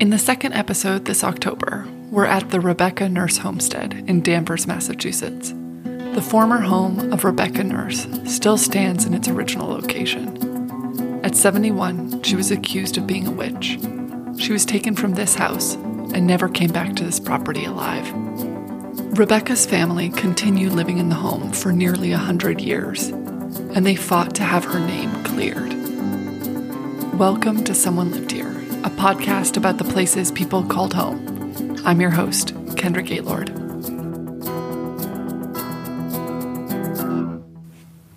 In the second episode this October, we're at the Rebecca Nurse Homestead in Danvers, Massachusetts. The former home of Rebecca Nurse still stands in its original location. At 71, she was accused of being a witch. She was taken from this house and never came back to this property alive. Rebecca's family continued living in the home for nearly a hundred years, and they fought to have her name cleared. Welcome to Someone Lived Here, a podcast about the places people called home. I'm your host, Kendra Gaylord.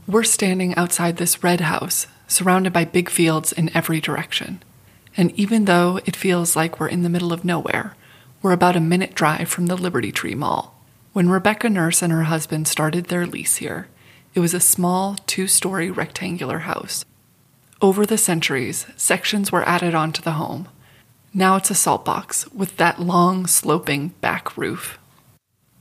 We're standing outside this red house, surrounded by big fields in every direction. And even though it feels like we're in the middle of nowhere, we're about a minute drive from the Liberty Tree Mall. When Rebecca Nurse and her husband started their lease here, it was a small two story rectangular house. Over the centuries, sections were added onto the home. Now it's a salt box with that long, sloping back roof.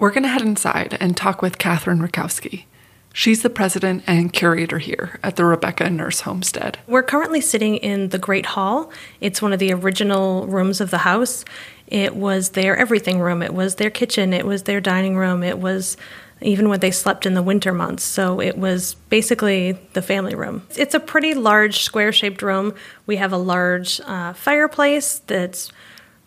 We're going to head inside and talk with Kathryn Rutkowski. She's the president and curator here at the Rebecca Nurse Homestead. We're currently sitting in the Great Hall. It's one of the original rooms of the house. It was their everything room, it was their kitchen, it was their dining room, it was even when they slept in the winter months. So it was basically the family room. It's a pretty large square shaped room. We have a large uh, fireplace that's,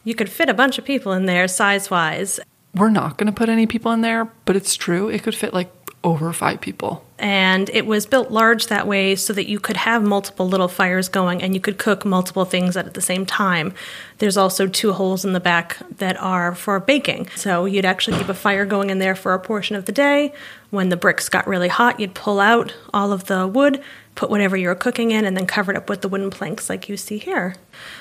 you could fit a bunch of people in there size wise. We're not going to put any people in there, but it's true. It could fit like over five people. And it was built large that way so that you could have multiple little fires going and you could cook multiple things at the same time. There's also two holes in the back that are for baking. So you'd actually keep a fire going in there for a portion of the day. When the bricks got really hot, you'd pull out all of the wood, put whatever you were cooking in, and then cover it up with the wooden planks like you see here.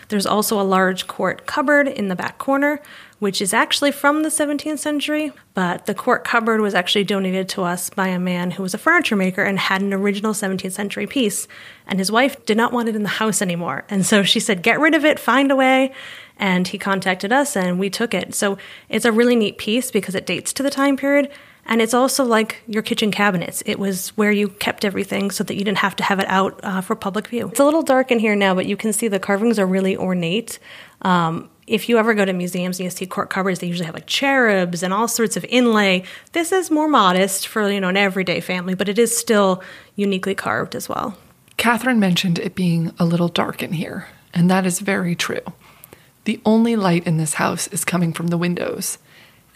There's also a large court cupboard in the back corner which is actually from the 17th century, but the court cupboard was actually donated to us by a man who was a furniture maker and had an original 17th century piece. And his wife did not want it in the house anymore. And so she said, Get rid of it, find a way. And he contacted us and we took it. So it's a really neat piece because it dates to the time period. And it's also like your kitchen cabinets. It was where you kept everything so that you didn't have to have it out uh, for public view. It's a little dark in here now, but you can see the carvings are really ornate. Um, if you ever go to museums and you see court cupboards, they usually have like cherubs and all sorts of inlay. This is more modest for you know an everyday family, but it is still uniquely carved as well. Kathryn mentioned it being a little dark in here, and that is very true. The only light in this house is coming from the windows,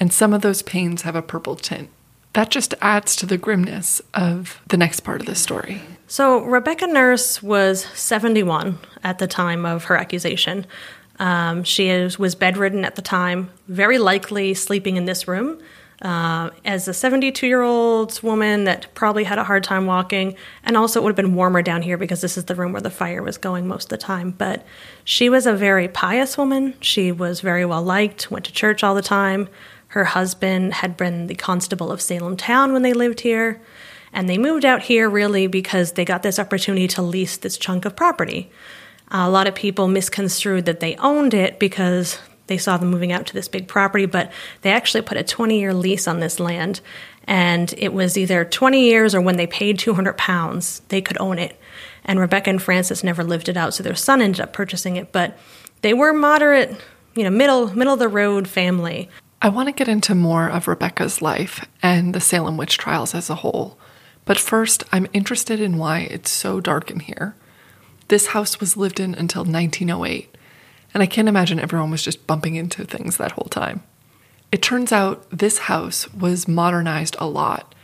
and some of those panes have a purple tint. That just adds to the grimness of the next part of the story. So, Rebecca Nurse was 71 at the time of her accusation. Um, she is, was bedridden at the time, very likely sleeping in this room. Uh, as a 72 year old woman that probably had a hard time walking, and also it would have been warmer down here because this is the room where the fire was going most of the time. But she was a very pious woman. She was very well liked, went to church all the time. Her husband had been the constable of Salem town when they lived here. And they moved out here really because they got this opportunity to lease this chunk of property. A lot of people misconstrued that they owned it because they saw them moving out to this big property, but they actually put a 20 year lease on this land. And it was either 20 years or when they paid 200 pounds, they could own it. And Rebecca and Francis never lived it out, so their son ended up purchasing it. But they were moderate, you know, middle middle of the road family. I want to get into more of Rebecca's life and the Salem witch trials as a whole. But first, I'm interested in why it's so dark in here. This house was lived in until 1908, and I can't imagine everyone was just bumping into things that whole time. It turns out this house was modernized a lot,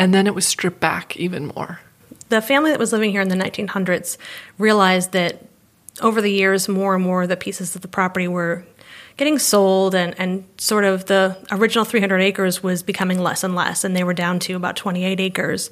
and then it was stripped back even more. The family that was living here in the 1900s realized that over the years, more and more of the pieces of the property were getting sold, and, and sort of the original 300 acres was becoming less and less, and they were down to about 28 acres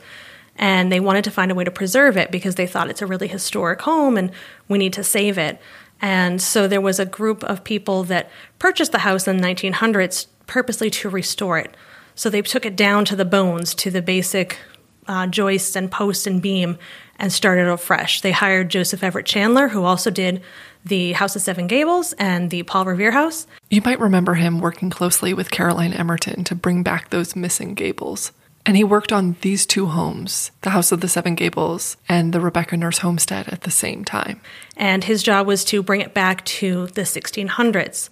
and they wanted to find a way to preserve it because they thought it's a really historic home and we need to save it. And so there was a group of people that purchased the house in the 1900s purposely to restore it. So they took it down to the bones, to the basic uh, joists and post and beam, and started afresh. They hired Joseph Everett Chandler, who also did the House of Seven Gables and the Paul Revere House. You might remember him working closely with Caroline Emmerton to bring back those missing gables. And he worked on these two homes, the House of the Seven Gables and the Rebecca Nurse Homestead, at the same time. And his job was to bring it back to the 1600s.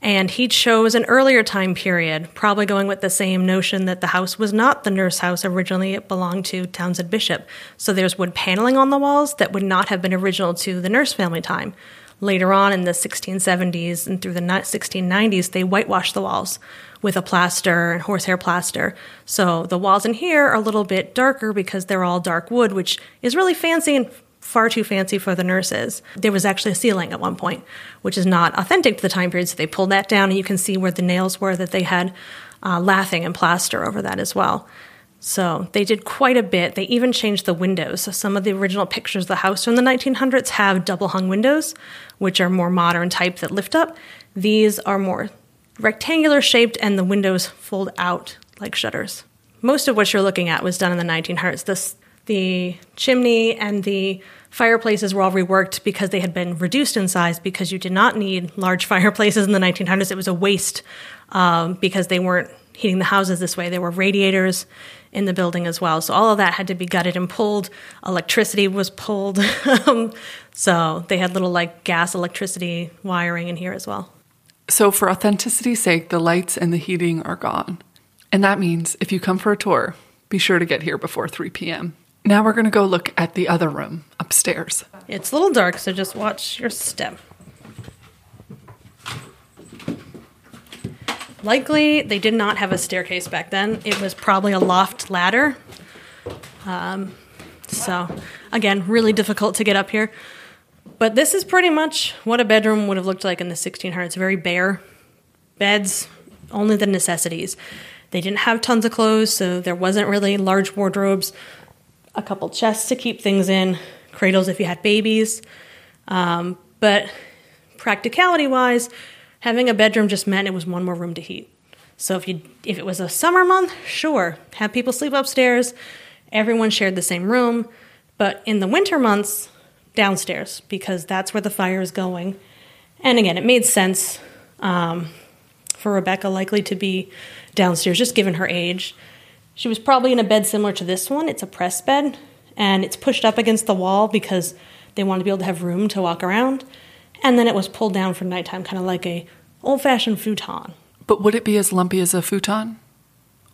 And he chose an earlier time period, probably going with the same notion that the house was not the nurse house originally, it belonged to Townsend Bishop. So there's wood paneling on the walls that would not have been original to the nurse family time. Later on in the 1670s and through the 1690s, they whitewashed the walls with a plaster and horsehair plaster. So the walls in here are a little bit darker because they're all dark wood, which is really fancy and far too fancy for the nurses. There was actually a ceiling at one point, which is not authentic to the time period. So they pulled that down, and you can see where the nails were that they had uh, lathing and plaster over that as well. So they did quite a bit. They even changed the windows. So some of the original pictures of the house from the 1900s have double hung windows, which are more modern type that lift up. These are more rectangular shaped, and the windows fold out like shutters. Most of what you're looking at was done in the 1900s. This, the chimney and the fireplaces were all reworked because they had been reduced in size because you did not need large fireplaces in the 1900s. It was a waste um, because they weren't heating the houses this way. There were radiators in the building as well. So all of that had to be gutted and pulled. Electricity was pulled. Um, so they had little like gas electricity wiring in here as well. So, for authenticity's sake, the lights and the heating are gone. And that means if you come for a tour, be sure to get here before 3 p.m. Now we're going to go look at the other room upstairs. It's a little dark, so just watch your step. Likely, they did not have a staircase back then. It was probably a loft ladder. Um, so, again, really difficult to get up here. But this is pretty much what a bedroom would have looked like in the 1600s very bare beds, only the necessities. They didn't have tons of clothes, so there wasn't really large wardrobes, a couple chests to keep things in, cradles if you had babies. Um, but practicality wise, having a bedroom just meant it was one more room to heat. So if you if it was a summer month, sure, have people sleep upstairs. Everyone shared the same room, but in the winter months, downstairs because that's where the fire is going. And again, it made sense um, for Rebecca likely to be downstairs, just given her age. She was probably in a bed similar to this one. It's a press bed, and it's pushed up against the wall because they wanted to be able to have room to walk around. And then it was pulled down for nighttime, kind of like a old-fashioned futon. But would it be as lumpy as a futon?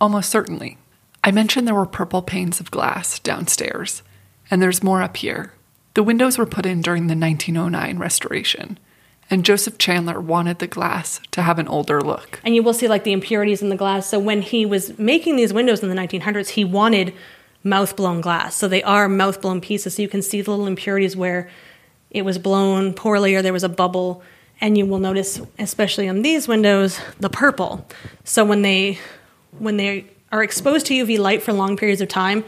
Almost certainly. I mentioned there were purple panes of glass downstairs, and there's more up here. The windows were put in during the 1909 restoration, and Joseph Chandler wanted the glass to have an older look. And you will see like the impurities in the glass. So when he was making these windows in the 1900s, he wanted mouth blown glass. So they are mouth blown pieces. So you can see the little impurities where it was blown poorly or there was a bubble. And you will notice, especially on these windows, the purple. So when they when they are exposed to UV light for long periods of time,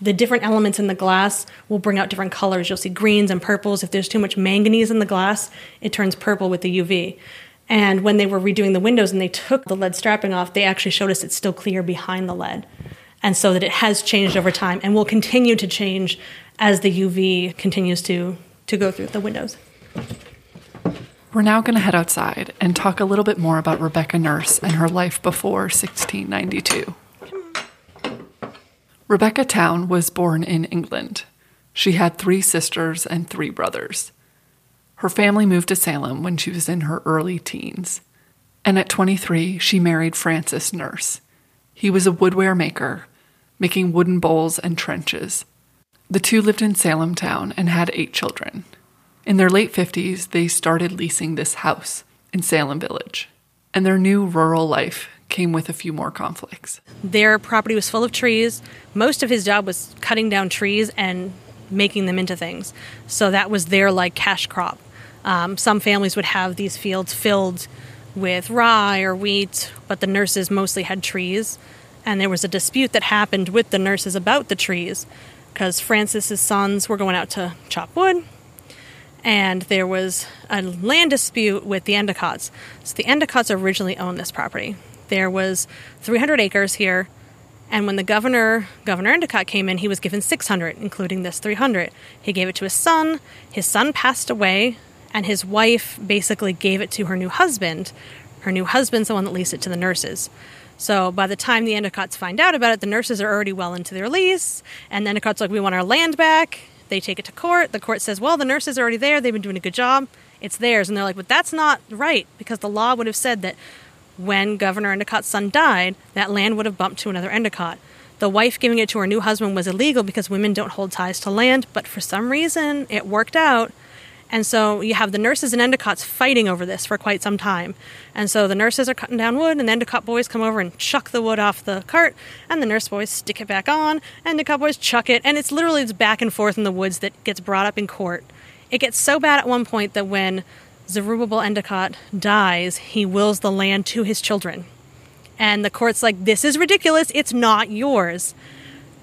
the different elements in the glass will bring out different colors. You'll see greens and purples. If there's too much manganese in the glass, it turns purple with the UV. And when they were redoing the windows and they took the lead strapping off, they actually showed us it's still clear behind the lead. And so that it has changed over time and will continue to change as the UV continues to, to go through the windows. We're now going to head outside and talk a little bit more about Rebecca Nurse and her life before 1692. Rebecca Towne was born in England. She had three sisters and three brothers. Her family moved to Salem when she was in her early teens. And at 23, she married Francis Nurse. He was a woodware maker, making wooden bowls and trenchers. The two lived in Salem town and had eight children. In their late 50s, they started leasing this house in Salem Village. And their new rural life came with a few more conflicts. Their property was full of trees. Most of his job was cutting down trees and making them into things. So that was their like cash crop. Um, some families would have these fields filled with rye or wheat, but the nurses mostly had trees. And there was a dispute that happened with the nurses about the trees because Francis's sons were going out to chop wood, and there was a land dispute with the Endicotts. So the Endicotts originally owned this property. There was 300 acres here, and when the governor, Governor Endicott, came in, he was given 600, including this 300. He gave it to his son. His son passed away, and his wife basically gave it to her new husband. Her new husband's the one that leased it to the nurses. So by the time the Endicotts find out about it, the nurses are already well into their lease, and the Endicotts like, we want our land back. They take it to court. The court says, well, the nurses are already there. They've been doing a good job. It's theirs. And they're like, but that's not right because the law would have said that when Governor Endicott's son died, that land would have bumped to another Endicott. The wife giving it to her new husband was illegal because women don't hold ties to land, but for some reason it worked out and so you have the nurses and Endicotts fighting over this for quite some time. And so the nurses are cutting down wood, and the Endicott boys come over and chuck the wood off the cart, and the nurse boys stick it back on, and the Endicott boys chuck it, and it's literally this back and forth in the woods that gets brought up in court. It gets so bad at one point that when Zerubbabel Endicott dies, he wills the land to his children. And the court's like, this is ridiculous, it's not yours.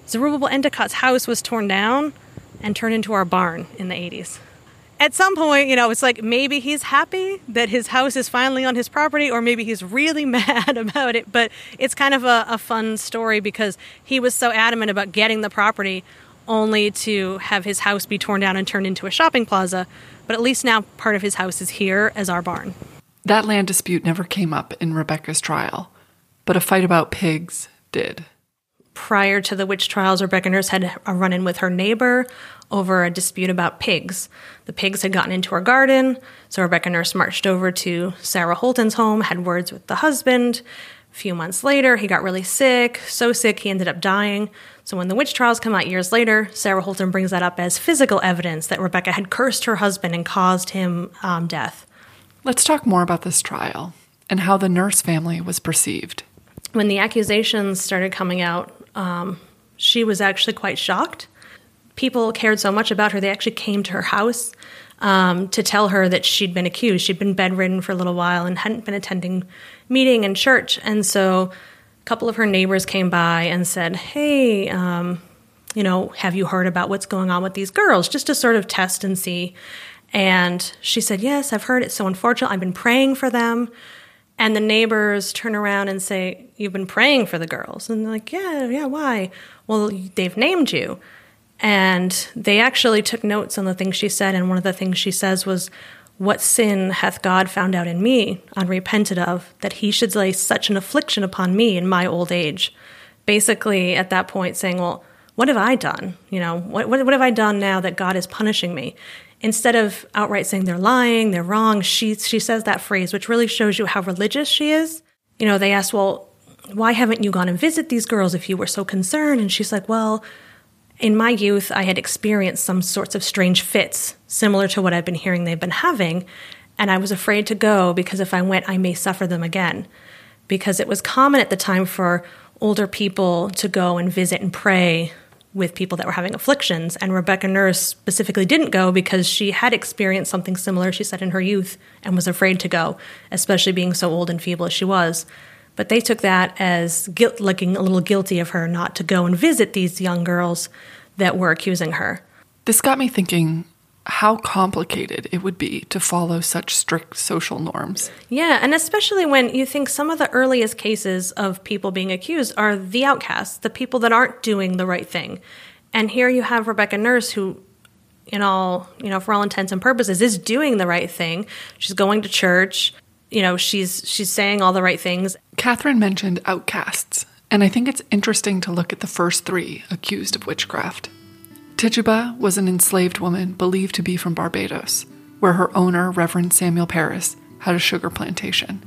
Zerubbabel Endicott's house was torn down and turned into our barn in the 80s at some point, you know, it's like maybe he's happy that his house is finally on his property, or maybe he's really mad about it. But it's kind of a, a, fun story because he was so adamant about getting the property only to have his house be torn down and turned into a shopping plaza. But at least now part of his house is here as our barn. That land dispute never came up in Rebecca's trial, but a fight about pigs did prior to the witch trials, Rebecca Nurse had a run in with her neighbor over a dispute about pigs. The pigs had gotten into her garden, so Rebecca Nurse marched over to Sarah Holton's home, had words with the husband. A few months later, he got really sick, so sick he ended up dying. So when the witch trials come out years later, Sarah Holton brings that up as physical evidence that Rebecca had cursed her husband and caused him um, death. Let's talk more about this trial and how the Nurse family was perceived. When the accusations started coming out, um, she was actually quite shocked. People cared so much about her, they actually came to her house um, to tell her that she'd been accused. She'd been bedridden for a little while and hadn't been attending meeting and church. And so a couple of her neighbors came by and said, Hey, um, you know, have you heard about what's going on with these girls? Just to sort of test and see. And she said, Yes, I've heard. It's so unfortunate. I've been praying for them. And the neighbors turn around and say, You've been praying for the girls. And they're like, Yeah, yeah, why? Well, they've named you. And they actually took notes on the things she said. And one of the things she says was, What sin hath God found out in me, unrepented of, that he should lay such an affliction upon me in my old age? Basically, at that point, saying, Well, what have I done? You know, what, what, what have I done now that God is punishing me? Instead of outright saying they're lying, they're wrong, she she says that phrase, which really shows you how religious she is. You know, they ask, well, why haven't you gone and visit these girls if you were so concerned? And she's like, well, in my youth, I had experienced some sorts of strange fits, similar to what I've been hearing they've been having, and I was afraid to go because if I went, I may suffer them again. Because it was common at the time for older people to go and visit and pray with people that were having afflictions. And Rebecca Nurse specifically didn't go because she had experienced something similar, she said, in her youth and was afraid to go, especially being so old and feeble as she was. But they took that as guilt, looking a little guilty of her not to go and visit these young girls that were accusing her. This got me thinking how complicated it would be to follow such strict social norms. Yeah, and especially when you think some of the earliest cases of people being accused are the outcasts, the people that aren't doing the right thing. And here you have Rebecca Nurse, who, in all, you know, for all intents and purposes, is doing the right thing. She's going to church. You know, she's she's saying all the right things. Kathryn mentioned outcasts, and I think it's interesting to look at the first three accused of witchcraft. Tituba was an enslaved woman believed to be from Barbados, where her owner, Reverend Samuel Parris, had a sugar plantation.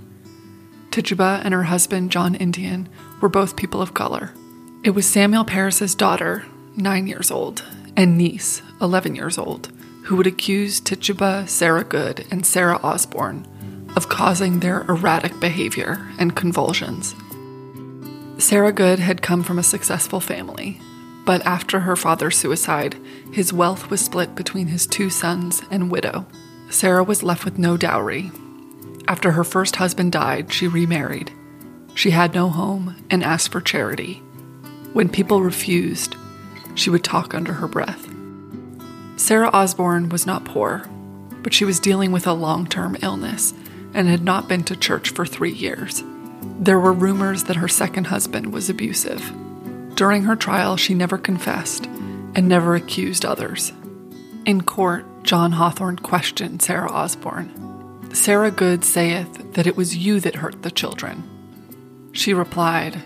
Tituba and her husband, John Indian, were both people of color. It was Samuel Parris's daughter, nine years old, and niece, 11 years old, who would accuse Tituba, Sarah Good, and Sarah Osborne of causing their erratic behavior and convulsions. Sarah Good had come from a successful family but after her father's suicide, his wealth was split between his two sons and widow. Sarah was left with no dowry. After her first husband died, she remarried. She had no home and asked for charity. When people refused, she would talk under her breath. Sarah Osborne was not poor, but she was dealing with a long term illness and had not been to church for three years. There were rumors that her second husband was abusive. During her trial, she never confessed and never accused others. In court, John Hathorne questioned Sarah Osborne. Sarah Good saith that it was you that hurt the children. She replied,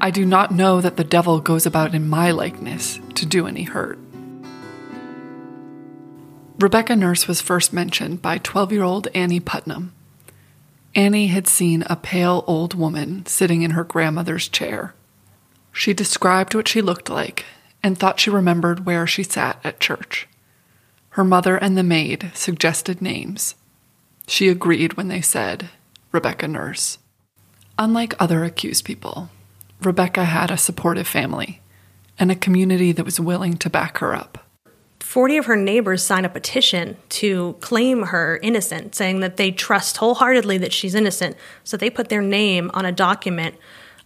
I do not know that the devil goes about in my likeness to do any hurt. Rebecca Nurse was first mentioned by 12 year old Annie Putnam. Annie had seen a pale old woman sitting in her grandmother's chair. She described what she looked like and thought she remembered where she sat at church. Her mother and the maid suggested names. She agreed when they said, Rebecca Nurse. Unlike other accused people, Rebecca had a supportive family and a community that was willing to back her up. 40 of her neighbors signed a petition to claim her innocent, saying that they trust wholeheartedly that she's innocent. So they put their name on a document,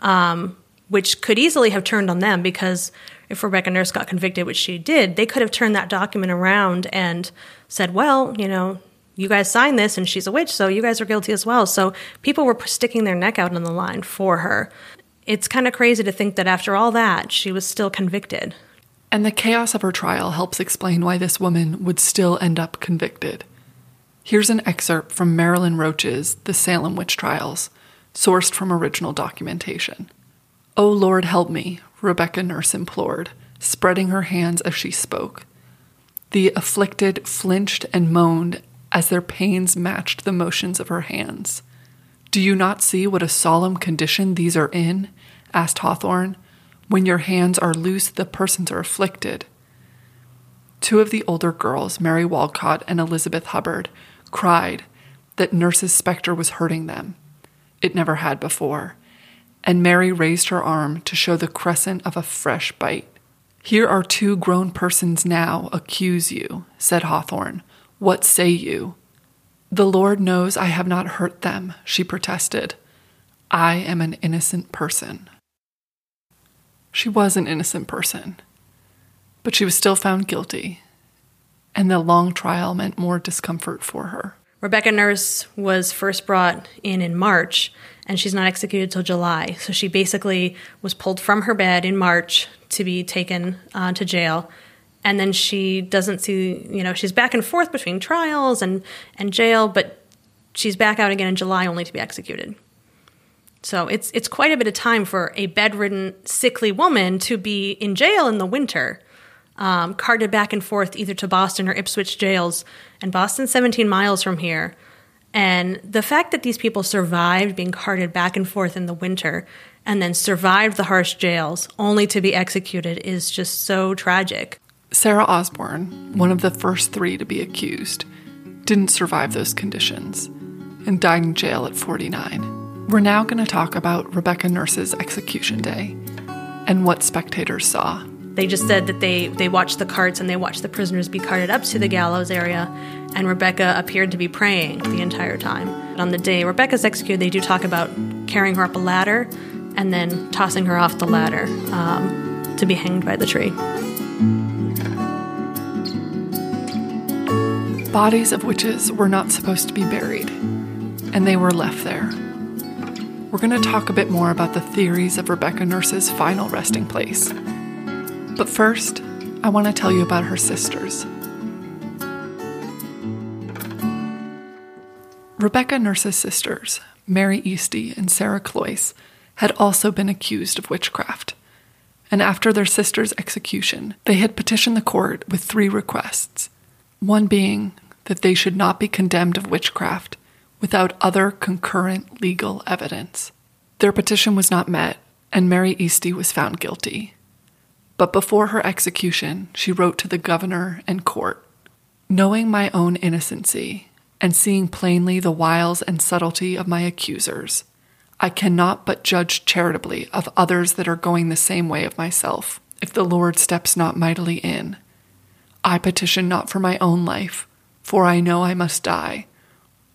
um, which could easily have turned on them because if Rebecca Nurse got convicted, which she did, they could have turned that document around and said, well, you know, you guys signed this and she's a witch, so you guys are guilty as well. So people were sticking their neck out on the line for her. It's kind of crazy to think that after all that, she was still convicted. And the chaos of her trial helps explain why this woman would still end up convicted. Here's an excerpt from Marilyn Roach's The Salem Witch Trials, sourced from original documentation. O Lord, help me, Rebecca Nurse implored, spreading her hands as she spoke. The afflicted flinched and moaned as their pains matched the motions of her hands. Do you not see what a solemn condition these are in? asked Hathorne. When your hands are loose, the persons are afflicted. Two of the older girls, Mary Walcott and Elizabeth Hubbard, cried that Nurse's specter was hurting them. It never had before. And Mary raised her arm to show the crescent of a fresh bite. Here are two grown persons now accuse you, said Hathorne. What say you? The Lord knows I have not hurt them, she protested. I am an innocent person. She was an innocent person, but she was still found guilty, and the long trial meant more discomfort for her. Rebecca Nurse was first brought in in March, and she's not executed till July. So she basically was pulled from her bed in March to be taken uh, to jail. And then she doesn't see, you know, she's back and forth between trials and, and jail, but she's back out again in July only to be executed. So it's it's quite a bit of time for a bedridden, sickly woman to be in jail in the winter, um, carted back and forth either to Boston or Ipswich jails, and Boston's 17 miles from here. And the fact that these people survived being carted back and forth in the winter and then survived the harsh jails only to be executed is just so tragic. Sarah Osborne, one of the first three to be accused, didn't survive those conditions and died in jail at 49. We're now going to talk about Rebecca Nurse's execution day and what spectators saw. They just said that they, they watched the carts and they watched the prisoners be carted up to the gallows area, and Rebecca appeared to be praying the entire time. On the day Rebecca's executed, they do talk about carrying her up a ladder and then tossing her off the ladder um, to be hanged by the tree. Bodies of witches were not supposed to be buried, and they were left there we're going to talk a bit more about the theories of Rebecca Nurse's final resting place. But first, I want to tell you about her sisters. Rebecca Nurse's sisters, Mary Easty and Sarah Cloyce, had also been accused of witchcraft. And after their sister's execution, they had petitioned the court with three requests one being that they should not be condemned of witchcraft without other concurrent legal evidence. Their petition was not met, and Mary Easty was found guilty. But before her execution, she wrote to the governor and court Knowing my own innocency, and seeing plainly the wiles and subtlety of my accusers, I cannot but judge charitably of others that are going the same way of myself, if the Lord steps not mightily in. I petition not for my own life, for I know I must die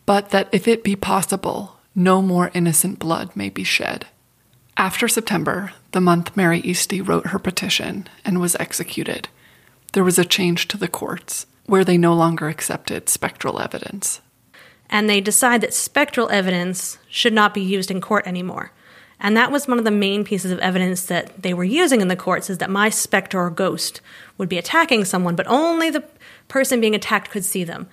but that if it be possible, no more innocent blood may be shed. After September, the month Mary Easty wrote her petition and was executed, there was a change to the courts, where they no longer accepted spectral evidence. And they decide that spectral evidence should not be used in court anymore. And that was one of the main pieces of evidence that they were using in the courts is that my specter or ghost would be attacking someone, but only the person being attacked could see them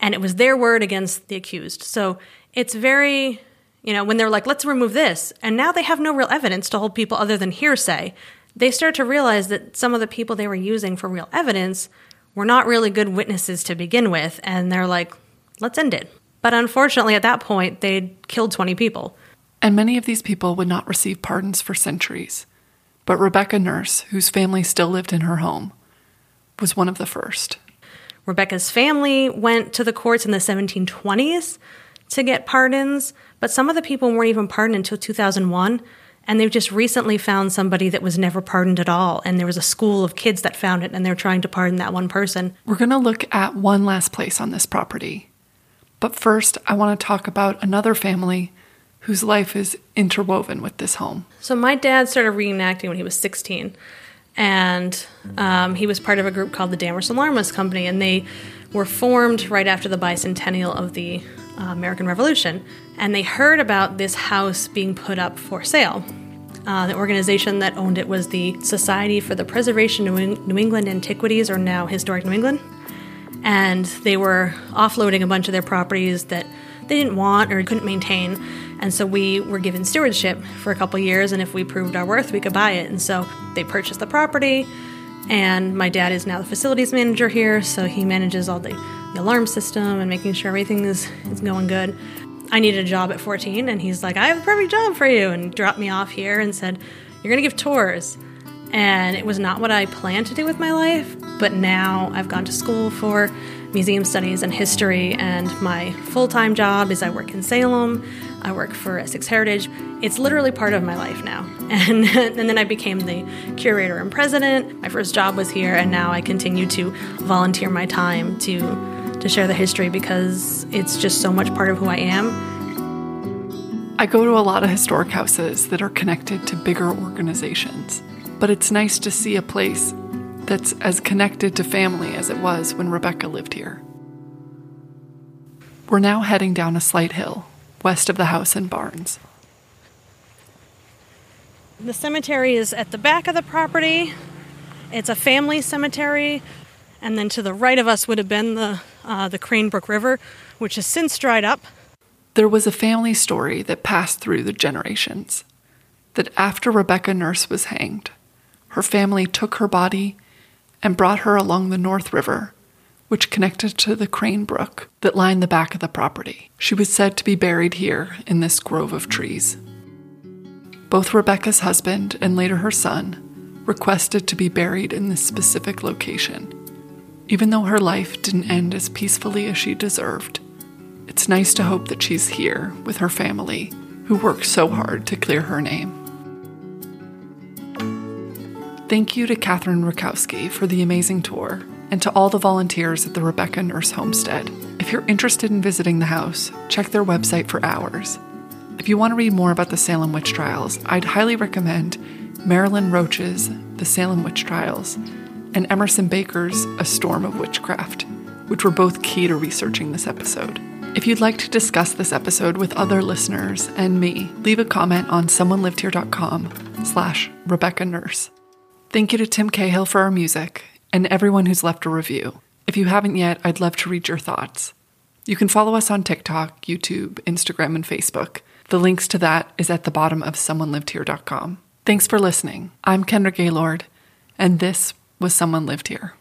and it was their word against the accused. So it's very You know, when they're like, let's remove this, and now they have no real evidence to hold people other than hearsay, they start to realize that some of the people they were using for real evidence were not really good witnesses to begin with, and they're like, let's end it. But unfortunately, at that point, they'd killed 20 people. And many of these people would not receive pardons for centuries. But Rebecca Nurse, whose family still lived in her home, was one of the first. Rebecca's family went to the courts in the 1720s to get pardons, but some of the people weren't even pardoned until 2001. And they've just recently found somebody that was never pardoned at all. And there was a school of kids that found it, and they're trying to pardon that one person. We're going to look at one last place on this property. But first, I want to talk about another family whose life is interwoven with this home. So, my dad started reenacting when he was 16 and um, he was part of a group called the Danvers Alarm List Company, and they were formed right after the bicentennial of the uh, American Revolution. And they heard about this house being put up for sale. Uh, the organization that owned it was the Society for the Preservation of New England Antiquities, or now Historic New England. And they were offloading a bunch of their properties that they didn't want or couldn't maintain. And so we were given stewardship for a couple years, and if we proved our worth, we could buy it. And so they purchased the property, and my dad is now the facilities manager here, so he manages all the, the alarm system and making sure everything is, is going good. I needed a job at 14, and he's like, I have a perfect job for you, and dropped me off here and said, You're going to give tours. And it was not what I planned to do with my life, but now I've gone to school for museum studies and history, and my full time job is I work in Salem. I work for Essex Heritage. It's literally part of my life now. And, and then I became the curator and president. My first job was here, and now I continue to volunteer my time to, to share the history because it's just so much part of who I am. I go to a lot of historic houses that are connected to bigger organizations, but it's nice to see a place that's as connected to family as it was when Rebecca lived here. We're now heading down a slight hill west of the house and barns. The cemetery is at the back of the property. It's a family cemetery, and then to the right of us would have been the uh, the Crane Brook River, which has since dried up. There was a family story that passed through the generations. That after Rebecca Nurse was hanged, her family took her body and brought her along the North River which connected to the Crane Brook that lined the back of the property. She was said to be buried here in this grove of trees. Both Rebecca's husband and later her son requested to be buried in this specific location. Even though her life didn't end as peacefully as she deserved, it's nice to hope that she's here with her family who worked so hard to clear her name. Thank you to Kathryn Rutkowski for the amazing tour and to all the volunteers at the Rebecca Nurse Homestead. If you're interested in visiting the house, check their website for hours. If you want to read more about the Salem witch trials, I'd highly recommend Marilyn Roach's The Salem Witch Trials and Emerson Baker's A Storm of Witchcraft, which were both key to researching this episode. If you'd like to discuss this episode with other listeners and me, leave a comment on someonelivedhere.com slash Rebecca Nurse. Thank you to Tim Cahill for our music and everyone who's left a review. If you haven't yet, I'd love to read your thoughts. You can follow us on TikTok, YouTube, Instagram, and Facebook. The links to that is at the bottom of someonelivedhere.com. Thanks for listening. I'm Kendra Gaylord, and this was Someone Lived Here.